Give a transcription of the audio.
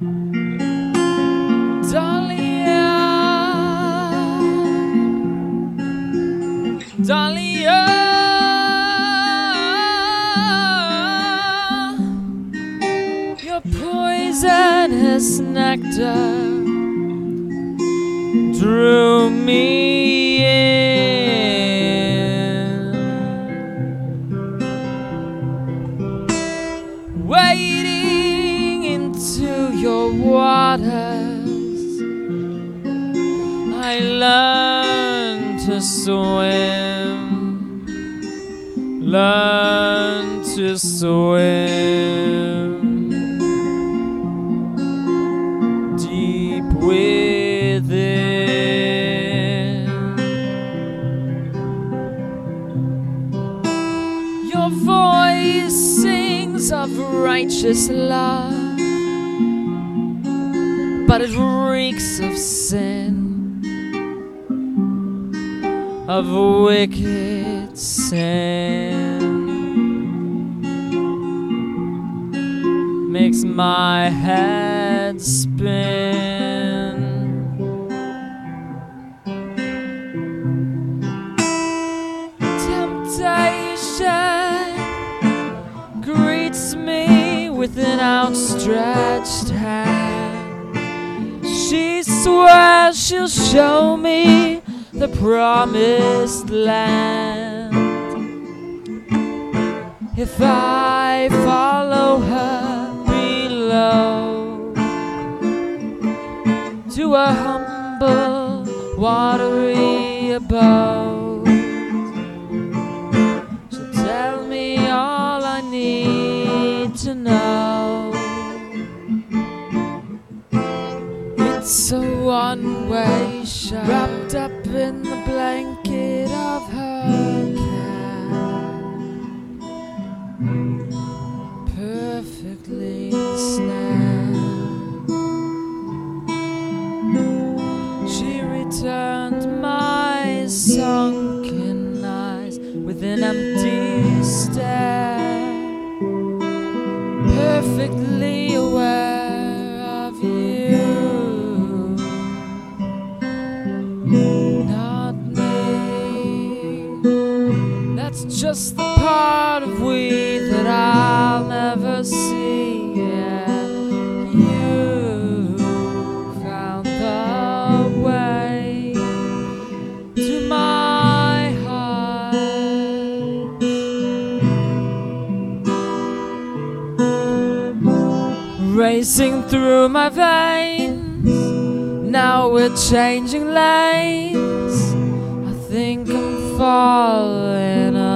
Dahlia, Dahlia, your poisonous nectar drew me in. Your waters, I learned to swim. Learn to swim deep within. Your voice sings of righteous love, but it reeks of sin, of wicked sin. Makes my head spin. Temptation greets me with an outstretched hand. She swears she'll show me the promised land. If I follow her below to a humble, watery abode, she'll tell me all I need to know. A one way shot, wrapped up in the blanket of her cat perfectly snapped. She returned my sunken eyes with an empty That's just the part of we that I'll never see. You found the way to my heart. Racing through my veins, now we're changing lanes. I think I'm falling.